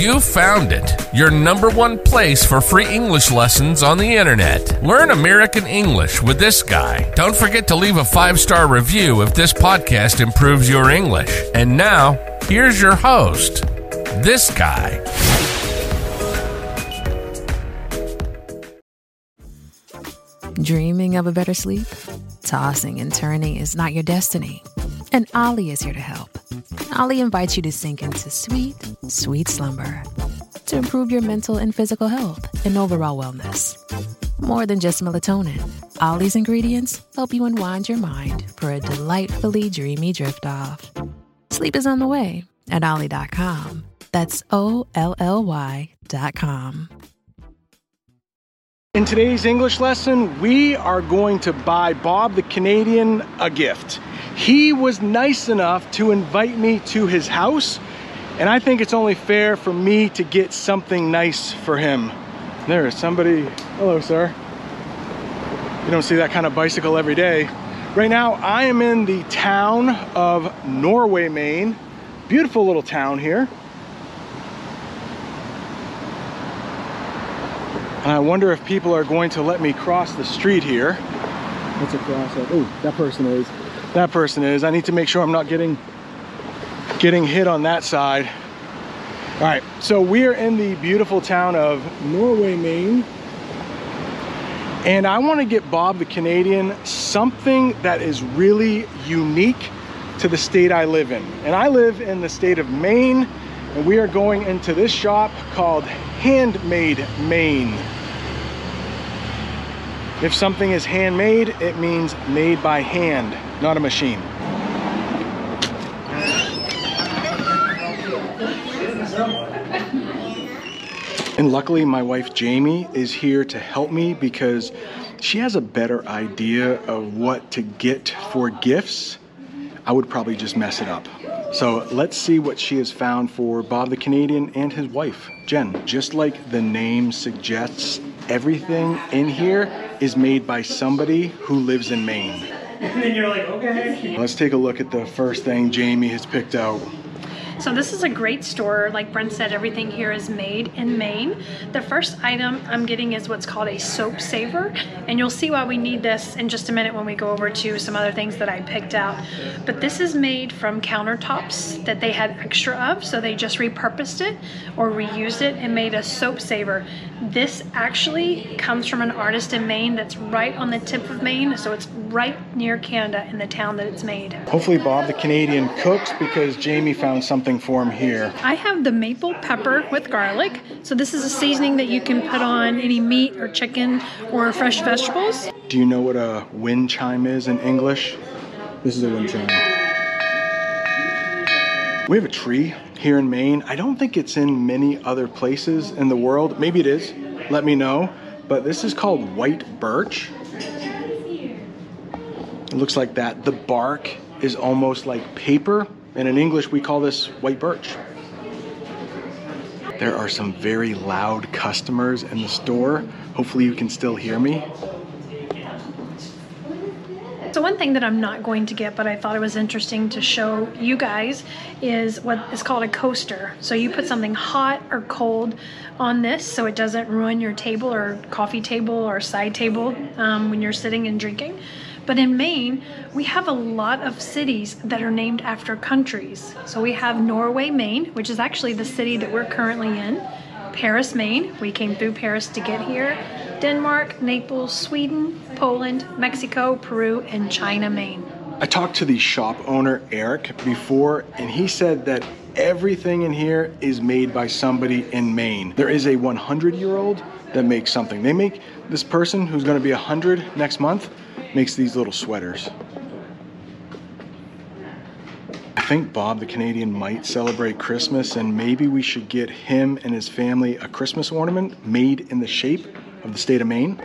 You found it, your number one place for free English lessons on the internet. Learn American English with this guy. Don't forget to leave a five star review if this podcast improves your English. And now, here's your host, this guy. Dreaming of a better sleep? Tossing and turning is not your destiny. And Ollie is here to help. Ollie invites you to sink into sweet, sweet slumber to improve your mental and physical health and overall wellness. More than just melatonin, Ollie's ingredients help you unwind your mind for a delightfully dreamy drift off. Sleep is on the way at Ollie.com. That's O L L Y.com. In today's English lesson, we are going to buy Bob the Canadian a gift. He was nice enough to invite me to his house, and I think it's only fair for me to get something nice for him. There is somebody, hello sir. You don't see that kind of bicycle every day. Right now, I am in the town of Norway, Maine. Beautiful little town here. And I wonder if people are going to let me cross the street here. What's across? Oh, that person is. That person is. I need to make sure I'm not getting getting hit on that side. All right, so we are in the beautiful town of Norway, Maine. And I want to get Bob the Canadian something that is really unique to the state I live in. And I live in the state of Maine, and we are going into this shop called Handmade Maine. If something is handmade, it means made by hand, not a machine. And luckily, my wife Jamie is here to help me because she has a better idea of what to get for gifts. I would probably just mess it up. So let's see what she has found for Bob the Canadian and his wife, Jen. Just like the name suggests, everything in here is made by somebody who lives in Maine. And then you're like, okay. Let's take a look at the first thing Jamie has picked out. So this is a great store. Like Brent said, everything here is made in Maine. The first item I'm getting is what's called a soap saver. And you'll see why we need this in just a minute when we go over to some other things that I picked out. But this is made from countertops that they had extra of. So they just repurposed it or reused it and made a soap saver. This actually comes from an artist in Maine that's right on the tip of Maine. So it's right near Canada in the town that it's made. Hopefully Bob the Canadian cooks because Jamie found something for him here. I have the maple pepper with garlic. So this is a seasoning that you can put on any meat or chicken or fresh vegetables. Do you know what a wind chime is in English? This is a wind chime. We have a tree here in Maine. I don't think it's in many other places in the world. Maybe it is. Let me know. But this is called white birch. It looks like that. The bark is almost like paper, and in English we call this white birch. There are some very loud customers in the store. Hopefully you can still hear me. So one thing that I'm not going to get, but I thought it was interesting to show you guys, is what is called a coaster. So you put something hot or cold on this so it doesn't ruin your table or coffee table or side table um, when you're sitting and drinking. But in Maine, we have a lot of cities that are named after countries. So we have Norway, Maine, which is actually the city that we're currently in. Paris, Maine. We came through Paris to get here. Denmark, Naples, Sweden, Poland, Mexico, Peru, and China, Maine. I talked to the shop owner, Eric, before, and he said that everything in here is made by somebody in Maine. There is a 100 year old that makes something. They make this person who's to be 100 next month makes these little sweaters. I think Bob the Canadian might celebrate Christmas, and maybe we should get him and his family a Christmas ornament made in the shape of the state of Maine.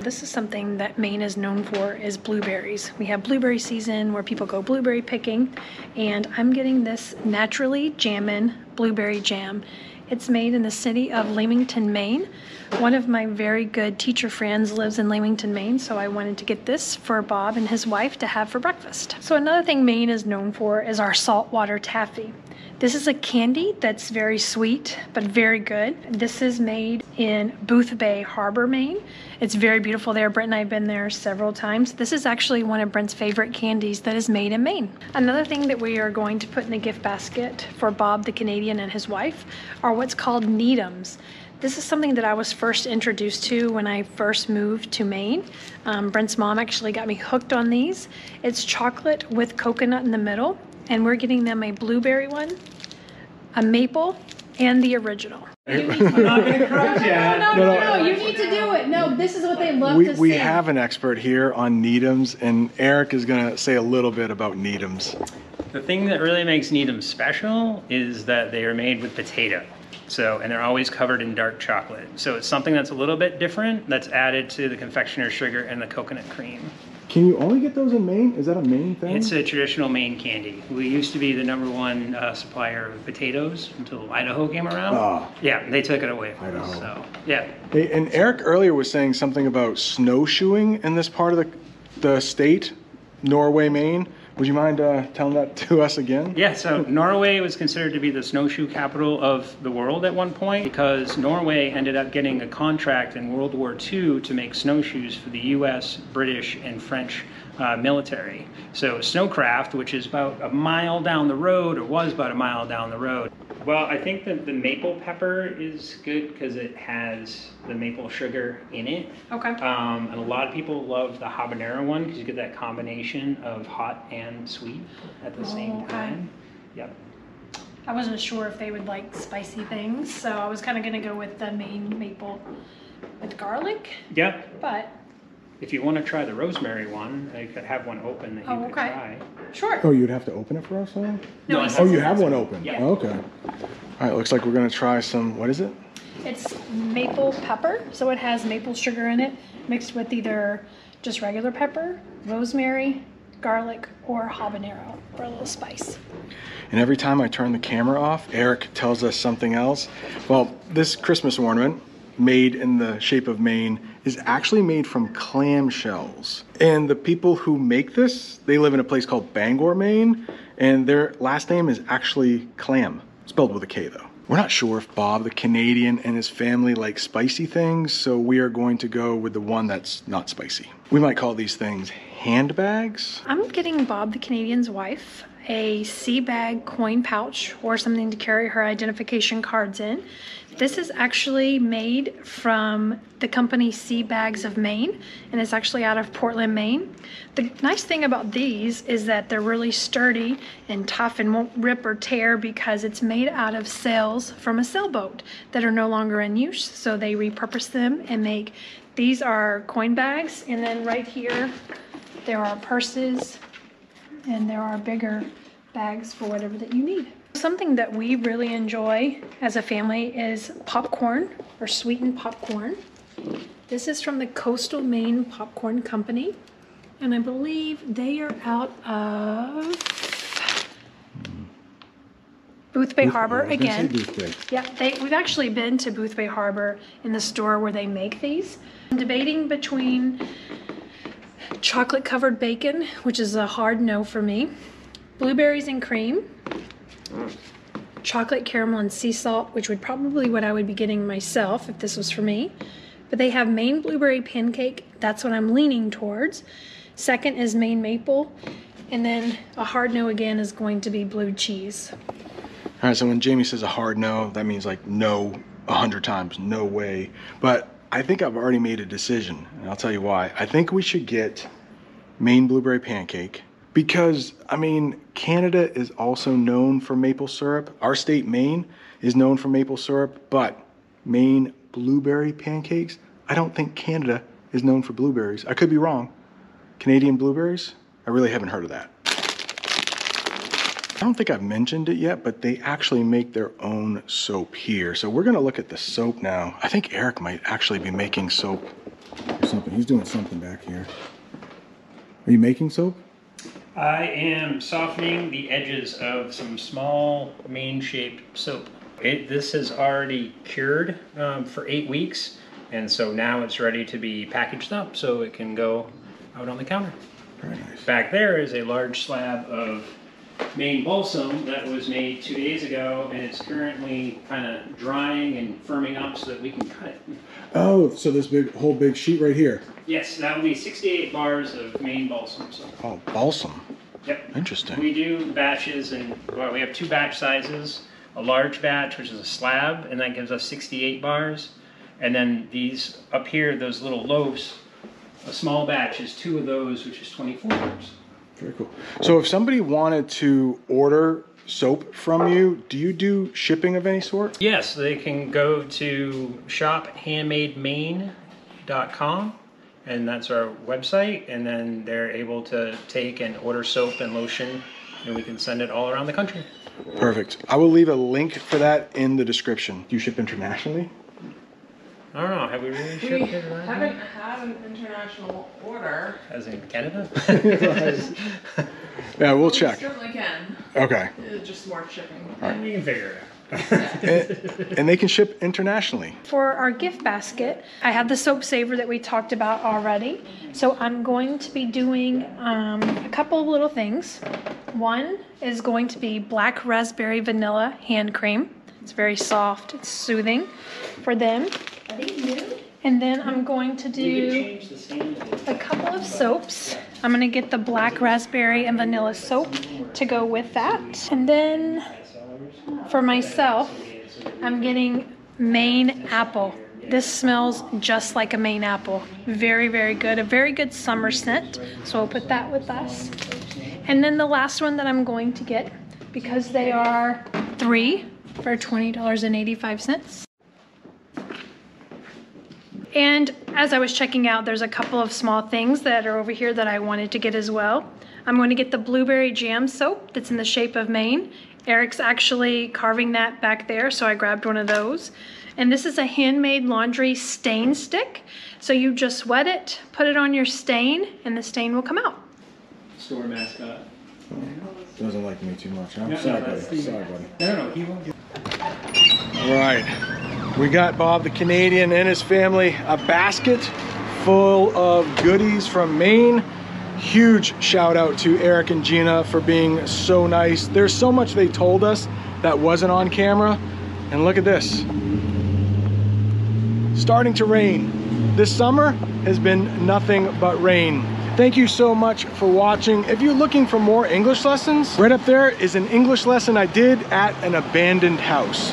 This is something that Maine is known for is blueberries. We have blueberry season where people go blueberry picking, and I'm getting this naturally jammin' blueberry jam. It's made in the city of Limington, Maine. One of my very good teacher friends lives in Limington, Maine, so I wanted to get this for Bob and his wife to have for breakfast. So another thing Maine is known for is our saltwater taffy. This is a candy that's very sweet but very good. This is made in Boothbay Harbor, Maine. It's very beautiful there. Brent and I have been there several times. This is actually one of Brent's favorite candies that is made in Maine. Another thing that we are going to put in the gift basket for Bob the Canadian and his wife are what's called Needhams. This is something that I was first introduced to when I first moved to Maine. Um, Brent's mom actually got me hooked on these. It's chocolate with coconut in the middle, and we're getting them a blueberry one, a maple, and the original. I'm not gonna crush you. No, No, no. no, you need to do it. No, this is what they love We, to we see. have an expert here on Needhams, and Eric is going to say a little bit about Needhams. The thing that really makes Needham special is that they are made with potato. So, and they're always covered in dark chocolate. So it's something that's a little bit different that's added to the confectioner's sugar and the coconut cream. Can you only get those in Maine? Is that a Maine thing? It's a traditional Maine candy. We used to be the number one uh, supplier of potatoes until Idaho came around. Ah. Yeah, they took it away from us. So, yeah. Hey, and Eric earlier was saying something about snowshoeing in this part of the, the state, Norway, Maine. Would you mind uh, telling that to us again? Yeah, so Norway was considered to be the snowshoe capital of the world at one point because Norway ended up getting a contract in World War II to make snowshoes for the US, British, and French uh, military. So Snocraft, which is about a mile down the road, or was about a mile down the road. Well, I think that the maple pepper is good because it has the maple sugar in it. Okay. Um, and a lot of people love the habanero one because you get that combination of hot and sweet at the same Okay. time. Yep. I wasn't sure if they would like spicy things, so I was kind of going to go with the main maple with garlic, Yep. but If you want to try the rosemary one, I could have one open that you Oh, could okay. try. sure. Oh, you'd have to open it for us, huh? No, he Oh, you have one open? Yeah. Oh, okay. All right, looks like we're going to try some, what is it? It's maple pepper, so it has maple sugar in it, mixed with either just regular pepper, rosemary, garlic, or habanero for a little spice. And every time I turn the camera off, Eric tells us something else. Well, this Christmas ornament, made in the shape of Maine, is actually made from clam shells. And the people who make this, they live in a place called Bangor, Maine, and their last name is actually Klam, spelled with a K though. We're not sure if Bob the Canadian and his family like spicy things, so we are going to go with the one that's not spicy. We might call these things handbags. I'm getting Bob the Canadian's wife a sea bag coin pouch or something to carry her identification cards in. This is actually made from the company Sea Bags of Maine, and it's actually out of Portland, Maine. The nice thing about these is that they're really sturdy and tough and won't rip or tear because it's made out of sails from a sailboat that are no longer in use. So they repurpose them and make these are coin bags, and then right here there are purses and there are bigger bags for whatever that you need. Something that we really enjoy as a family is popcorn or sweetened popcorn. This is from the Coastal Maine Popcorn Company, and I believe they are out of Boothbay Harbor again. Yeah, they, we've actually been to Boothbay Harbor in the store where they make these. I'm debating between chocolate covered bacon, which is a hard no for me, blueberries and cream, chocolate caramel and sea salt, which would probably what I would be getting myself if this was for me. But they have Maine blueberry pancake. That's what I'm leaning towards. Second is Maine maple. And then a hard no again is going to be blue cheese. All right, so when Jamie says a hard no, that means like no a hundred times, no way. But I think I've already made a decision, and I'll tell you why. I think we should get Maine blueberry pancake because I mean Canada is also known for maple syrup. Our state, Maine, is known for maple syrup, but Maine blueberry pancakes. I don't think Canada is known for blueberries. I could be wrong. Canadian blueberries? I really haven't heard of that. I don't think I've mentioned it yet, but they actually make their own soap here. So we're gonna look at the soap now. I think Eric might actually be making soap or something. He's doing something back here. Are you making soap? I am softening the edges of some small Maine shaped soap. It, this has already cured um, for eight weeks, and so now it's ready to be packaged up so it can go out on the counter. Very nice. Back there is a large slab of Maine balsam that was made two days ago, and it's currently kind of drying and firming up so that we can cut it. Oh, so this big whole big sheet right here. Yes, that will be 68 bars of Maine balsam. So, Oh, balsam. yep. Interesting. We do batches, and well, we have two batch sizes. A large batch, which is a slab, and that gives us 68 bars. And then these up here, those little loaves, a small batch is two of those, which is 24 bars. Very cool. So if somebody wanted to order soap from you, do you do shipping of any sort? Yes, they can go to shophandmademaine.com, and that's our website. And then they're able to take and order soap and lotion, and we can send it all around the country. Perfect. I will leave a link for that in the description. Do you ship internationally? I don't know. Have we really We shipped it around? haven't had an international order. As in Canada? Yeah, we'll We check. certainly can. Okay. It's just more shipping. we can figure it out. And they can ship internationally. For our gift basket, I have the soap saver that we talked about already. So I'm going to be doing um, a couple of little things. One is going to be black raspberry vanilla hand cream. It's very soft, it's soothing for them. And then I'm going to do change the same. a couple of soaps. I'm gonna get the black raspberry and vanilla soap to go with that. And then for myself, I'm getting Maine apple. This smells just like a Maine apple. Very, very good. A very good summer scent. So I'll put that with us. And then the last one that I'm going to get, because they are three for $20.85. And as I was checking out, there's a couple of small things that are over here that I wanted to get as well. I'm going to get the blueberry jam soap that's in the shape of Maine. Eric's actually carving that back there, so I grabbed one of those. And this is a handmade laundry stain stick. So you just wet it, put it on your stain, and the stain will come out. Store mascot. Doesn't like me too much. I'm No, no, sorry, that's buddy. the- Sorry, buddy. No, no, no, he won't. All right. We got Bob the Canadian and his family a basket full of goodies from Maine. Huge shout out to Eric and Gina for being so nice. There's so much they told us that wasn't on camera. And look at this. Starting to rain. This summer has been nothing but rain. Thank you so much for watching. If you're looking for more English lessons, right up there is an English lesson I did at an abandoned house.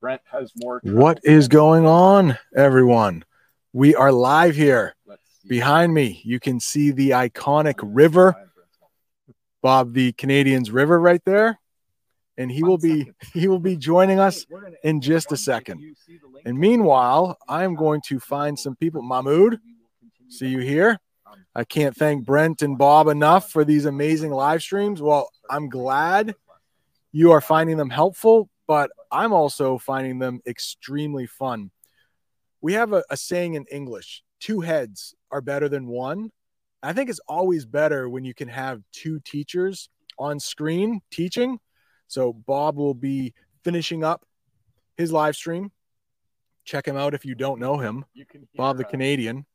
Brent has more. What is going on, everyone? We are live here. Behind me, you can see the iconic river, Bob the Canadian's river right there. And he will be he will be joining us in just a second. And meanwhile, I am going to find some people. Mahmood, see you here. I can't thank Brent and Bob enough for these amazing live streams. Well, I'm glad you are finding them helpful, but I'm also finding them extremely fun. We have a, a saying in English two heads are better than one. I think it's always better when you can have two teachers on screen teaching. So, Bob will be finishing up his live stream. Check him out if you don't know him, You can hear, Bob the uh, Canadian.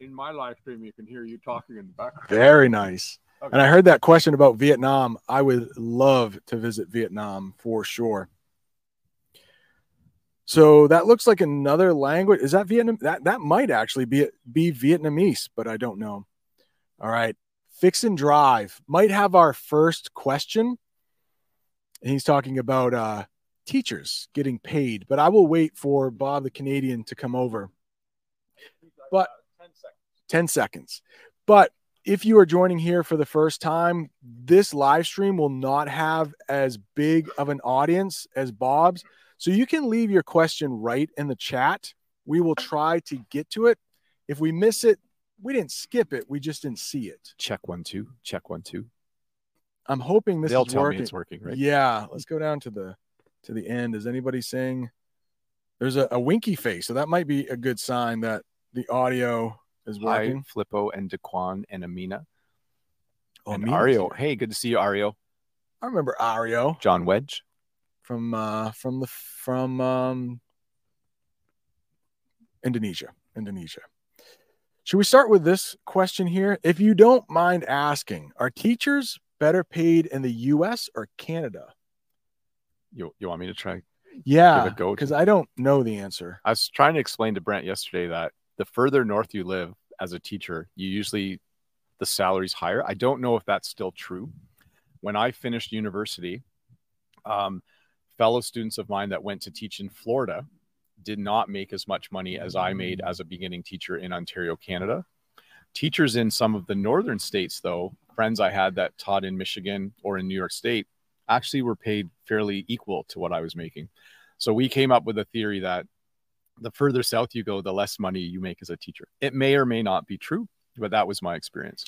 In my live stream, you can hear you talking in the background. Very nice. Okay. And I heard that question about Vietnam. I would love to visit Vietnam for sure. So that looks like another language. Is that Vietnam? That that might actually be be Vietnamese, but I don't know. All right. Fix and Drive might have our first question. And he's talking about uh, teachers getting paid, but I will wait for Bob the Canadian to come over. But 10 seconds. But if you are joining here for the first time, this live stream will not have as big of an audience as Bob's. So you can leave your question right in the chat. We will try to get to it. If we miss it, we didn't skip it. We just didn't see it. Check one, two. Check one, two. I'm hoping this They'll is tell working. me it's working, right? Yeah. Let's go down to the to the end. Is anybody saying there's a, a winky face? So that might be a good sign that the audio is Hi, working. Filippo and Daquan and Amina. Oh, and Amina's Ario. Hey, good to see you, Ario. I remember Ario John Wedge. from uh from the from um Indonesia. Indonesia. Should we start with this question here? If you don't mind asking, are teachers better paid in the US or Canada? You, you want me to try? Yeah, Give it a go. because I don't know the answer. I was trying to explain to Brent yesterday that the further north you live as a teacher, you usually the salary's higher. I don't know if that's still true. When I finished university, um, fellow students of mine that went to teach in Florida did not make as much money as I made as a beginning teacher in Ontario, Canada. Teachers in some of the northern states, though, friends I had that taught in Michigan or in New York State, actually were paid fairly equal to what I was making. So we came up with a theory that the further south you go, the less money you make as a teacher. It may or may not be true, but that was my experience.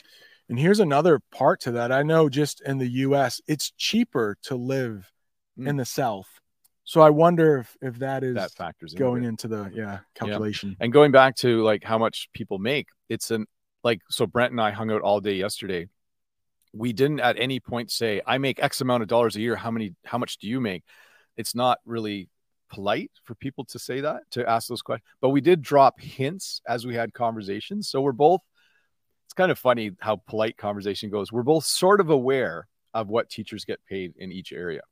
And here's another part to that. I know just in the US, it's cheaper to live Mm. in the South. So I wonder if, if that is That factors going into the yeah calculation. And going back to like how much people make, it's an like so Brent and I hung out all day yesterday. We didn't at any point say, I make X amount of dollars a year. How many how much do you make? It's not really polite for people to say that, to ask those questions. But we did drop hints as we had conversations. So we're both it's kind of funny how polite conversation goes. We're both sort of aware of what teachers get paid in each area.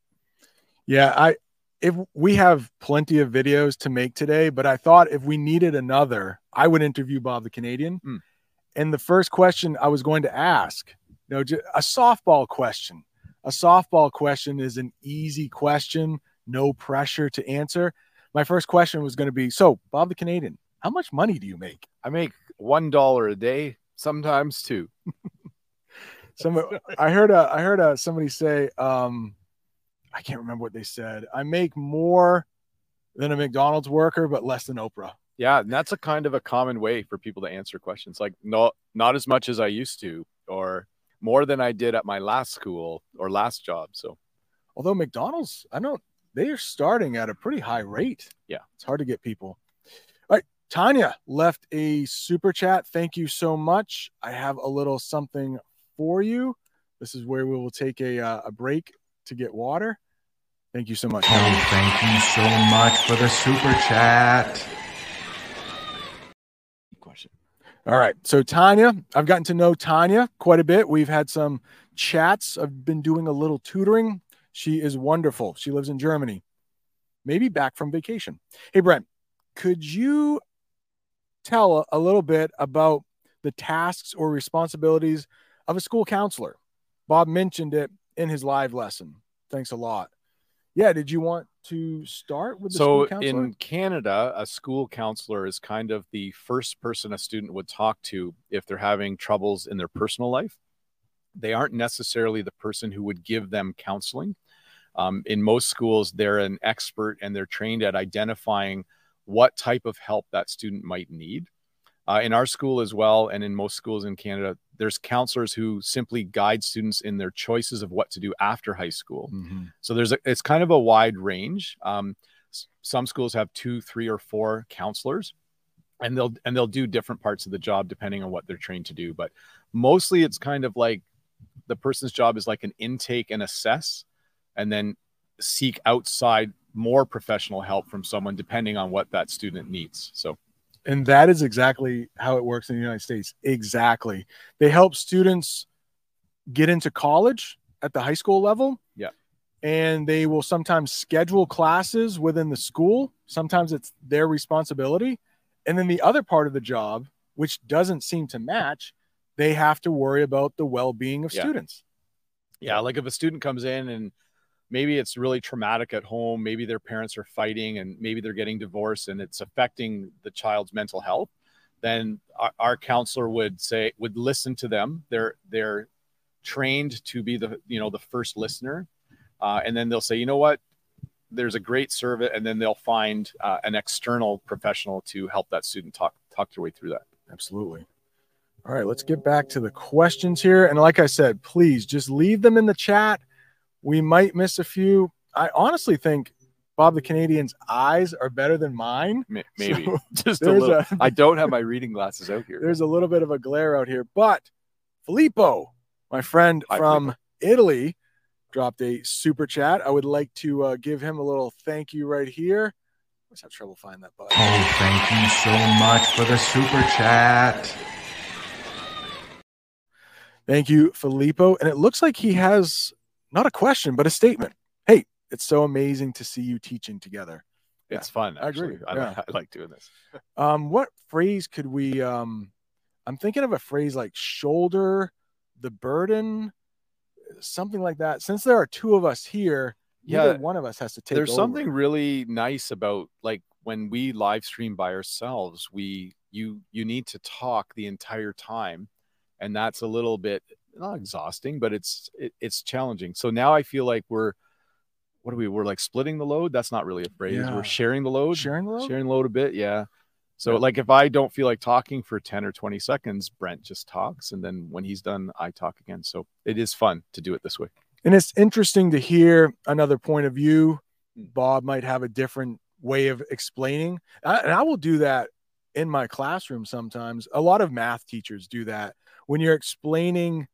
Yeah, I if we have plenty of videos to make today, but I thought if we needed another, I would interview Bob the Canadian. Mm. And the first question I was going to ask, you know, a softball question. A softball question is an easy question, no pressure to answer. My first question was going to be, so Bob the Canadian, how much money do you make? I make one dollar a day, sometimes two. Some I heard a, I heard a, somebody say um I can't remember what they said. I make more than a McDonald's worker but less than Oprah. Yeah, and that's a kind of a common way for people to answer questions like no not as much as I used to or more than I did at my last school or last job. So, Although McDonald's, I don't they are starting at a pretty high rate. Yeah. It's hard to get people. All right, Tanya left a super chat. Thank you so much. I have a little something for you. This is where we will take a uh, a break to get water. Thank you so much. Oh, thank you so much for the super chat. question. All right. So Tanya, I've gotten to know Tanya quite a bit. We've had some chats. I've been doing a little tutoring. She is wonderful. She lives in Germany. Maybe back from vacation. Hey Brent, could you tell a, little bit about the tasks or responsibilities of a school counselor? Bob mentioned it in his live lesson. Thanks a lot. Yeah, did you want to start with the so school counselor? in Canada, a school counselor is kind of the first person a student would talk to if they're having troubles in their personal life. They aren't necessarily the person who would give them counseling. Um, in most schools, they're an expert and they're trained at identifying what type of help that student might need. Uh, in our school as well, and in most schools in Canada, there's counselors who simply guide students in their choices of what to do after high school. Mhm. So there's a, it's kind of a wide range. Um, some schools have two, three, or four counselors, and they'll and they'll do different parts of the job depending on what they're trained to do. But mostly, it's kind of like the person's job is like an intake and assess, and then seek outside more professional help from someone depending on what that student needs. So And that is exactly how it works in the United States. Exactly. They help students get into college at the high school level. Yeah. And they will sometimes schedule classes within the school. Sometimes it's their responsibility. And then the other part of the job, which doesn't seem to match, they have to worry about the well-being of Yeah. students. Yeah, like if a student comes in and maybe it's really traumatic at home, maybe their parents are fighting and maybe they're getting divorced and it's affecting the child's mental health, then our, our counselor would say would listen to them. They're they're trained to be the you know the first listener, uh, and then they'll say, you know what, there's a great service, and then they'll find uh, an external professional to help that student talk talk their way through that. Absolutely. All right, let's get back to the questions here. And like I said, please just leave them in the chat. We might miss a few. I honestly think Bob the Canadian's eyes are better than mine. Maybe So just a there's little. a- I don't have my reading glasses out here. There's a little bit of a glare out here, but Filippo, my friend Hi, from Italy, dropped a super chat. I would like to uh, give him a little thank you right here. I always have trouble finding that button. Oh, thank you so much for the super chat. Thank you, Filippo. And it looks like he has not a question, but a statement. Hey, it's so amazing to see you teaching together. It's fun. I agree. I, Yeah. li- I like doing this. Um, what phrase could we um I'm thinking of a phrase like shoulder the burden, something like that. Since there are two of us here, Yeah, one of us has to take There's over. something really nice about like when we live stream by ourselves, we you you need to talk the entire time, and that's a little bit not exhausting, but it's it, it's challenging. So now I feel like we're what are we? We're like splitting the load. That's not really a phrase. Yeah. We're sharing the load. sharing the load? Sharing the load a bit, yeah. So Yeah. like if I don't feel like talking for 10 or 20 seconds, Brent just talks and then when he's done, I talk again. So it is fun to do it this way. And it's interesting to hear another point of view. Hmm. Bob might have a different way of explaining. And I will do that in my classroom sometimes. A lot of math teachers do that. When you're explaining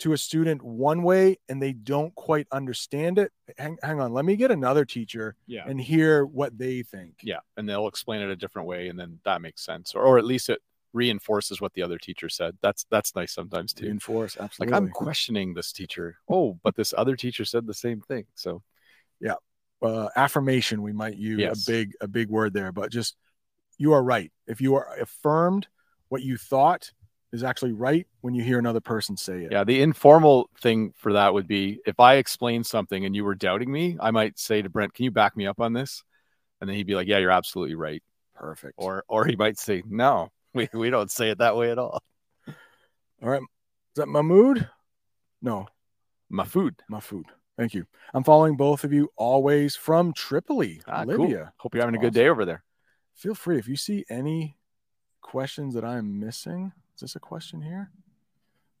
to a student one way and they don't quite understand it, hang, hang on, let me get another teacher Yeah. and hear what they think. Yeah. And they'll explain it a different way and then that makes sense. Or, or at least it reinforces what the other teacher said. That's that's nice sometimes too. Reinforce, absolutely. Like. I'm questioning this teacher. Oh, but this other teacher said the same thing. So yeah uh, affirmation we might use Yes. a big a big word there but just you are right if you are affirmed what you thought is actually right when you hear another person say it Yeah, the informal thing for that would be if I explained something and you were doubting me, I might say to Brent, "Can you back me up on this?" And then he'd be like, "Yeah, you're absolutely right." perfect Or or he might say, "No, we, we don't say it that way at all." all right is that mahmood no My food. mahfood thank you i'm following both of you always from tripoli Ah, cool. libya Hope you're having a good day over there. feel free if you see any questions that i'm missing is this a question here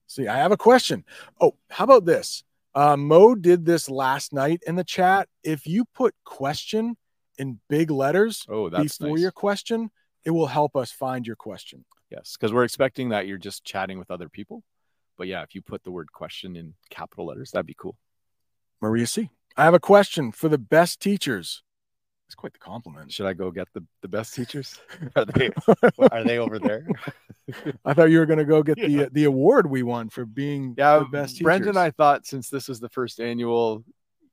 see i have a question oh how about this uh, mo did this last night in the chat if you put question in big letters Oh, that's before nice. your question it will help us find your question Yes, because we're expecting that you're just chatting with other people. But yeah, if you put the word question in capital letters, that'd be cool. maria c i have a question for the best teachers it's quite the compliment Should I go get the, the best teachers? Are they are they over there? i thought you were going to go get the the award we won for being Yeah, the um, best teachers. Brent and I thought since this is the first annual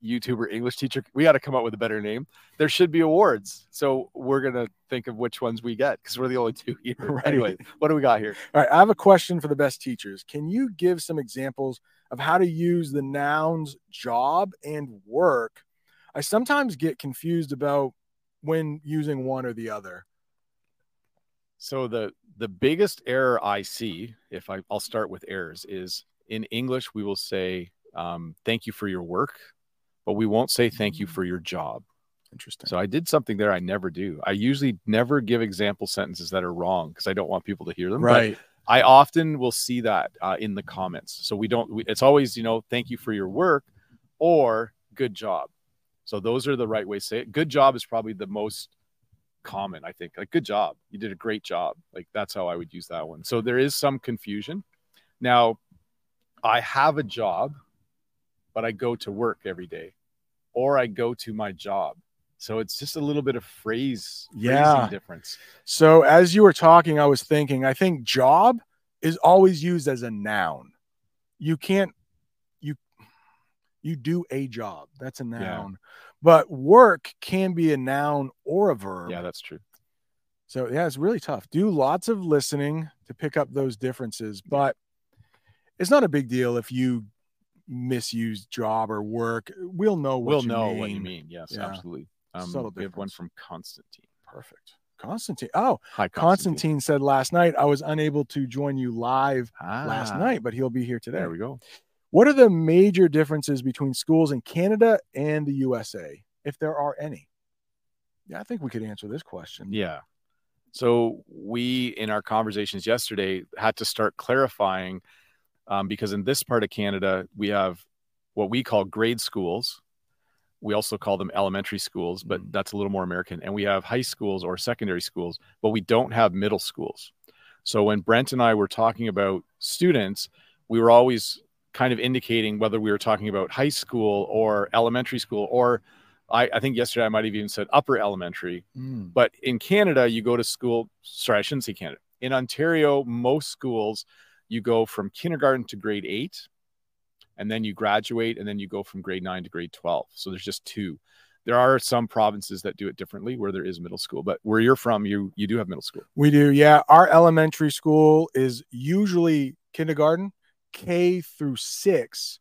YouTuber English teacher, we got to come up with a better name. There should be awards, so we're gonna think of which ones we get because we're the only two here. Right. Anyway, what do we got here? All right, I have a question for the best teachers. Can you give some examples of how to use the nouns job and work? I sometimes get confused about when using one or the other. So the the biggest error I see, if I I'll start with errors, is in English we will say um, thank you for your work, but we won't say thank you for your job. Interesting. So I did something there I never do. I usually never give example sentences that are wrong because I don't want people to hear them. but Right. I often will see that uh, in the comments. So we don't. We, it's always you know thank you for your work or good job. So those are the right ways to say it. Good job is probably the most common, I think. Like good job, you did a great job. Like that's how I would use that one. So there is some confusion. Now, I have a job, but I go to work every day, or I go to my job. So it's just a little bit of phrase, Yeah. difference. So as you were talking, I was thinking, I think job is always used as a noun. You can't you do a job. That's a noun. But work can be a noun or a verb. Yeah, that's true. So yeah, it's really tough. Do lots of listening to pick up those differences. But it's not a big deal if you misuse job or work. We'll know what we'll you know mean. what you mean. Yes, Yeah. absolutely. Um, Subtle we have one from Constantine. Perfect. Constantine. Oh, Hi, Constantine said last night I was unable to join you live last Ah, night, but he'll be here today. There we go. What are the major differences between schools in Canada and the USA, if there are any? Yeah, I think we could answer this question. Yeah. So we, in our conversations yesterday, had to start clarifying um, because in this part of Canada, we have what we call grade schools. We also call them elementary schools, but that's a little more American. And we have high schools or secondary schools, but we don't have middle schools. So when Brent and I were talking about students, we were always kind of indicating whether we were talking about high school or elementary school, or I, I think yesterday I might have even said upper elementary. Mm. But in Canada, you go to school. Sorry, I shouldn't say Canada. In Ontario, most schools, you go from kindergarten to grade eight, and then you graduate, and then you go from grade nine to grade 12. So there's just two. There are some provinces that do it differently where there is middle school, but where you're from, you you do have middle school. We do. Yeah. Our elementary school is usually kindergarten, K through six,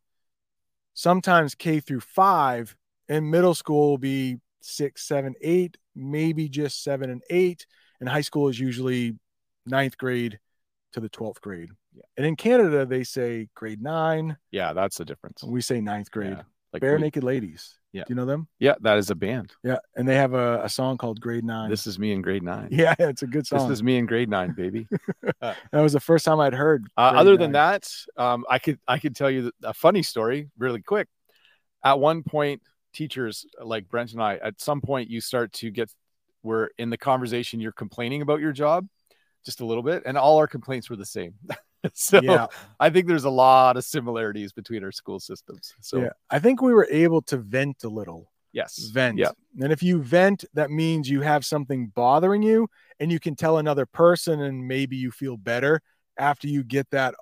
sometimes K through five, and middle school will be six, seven, eight, maybe just seven and eight. And high school is usually ninth grade to the 12th grade. Yeah. And in Canada, they say grade nine, Yeah, that's the difference. we say ninth grade. Yeah, like Bare we- Naked Ladies. Yeah. Do you know them? Yeah, that is a band. Yeah. And they have a, a song called Grade Nine. This is me in grade nine. yeah, it's a good song. This is me in grade nine, baby. that was the first time I'd heard. Uh, other than that, um, I could I could tell you a funny story really quick. At one point, teachers like Brent and I, at some point, you start to get where in the conversation you're complaining about your job just a little bit, and all our complaints were the same. so Yeah. I think there's a lot of similarities between our school systems. So yeah, I think we were able to vent a little. yes, Vent. Yeah, And if you vent, that means you have something bothering you and you can tell another person and maybe you feel better after you get that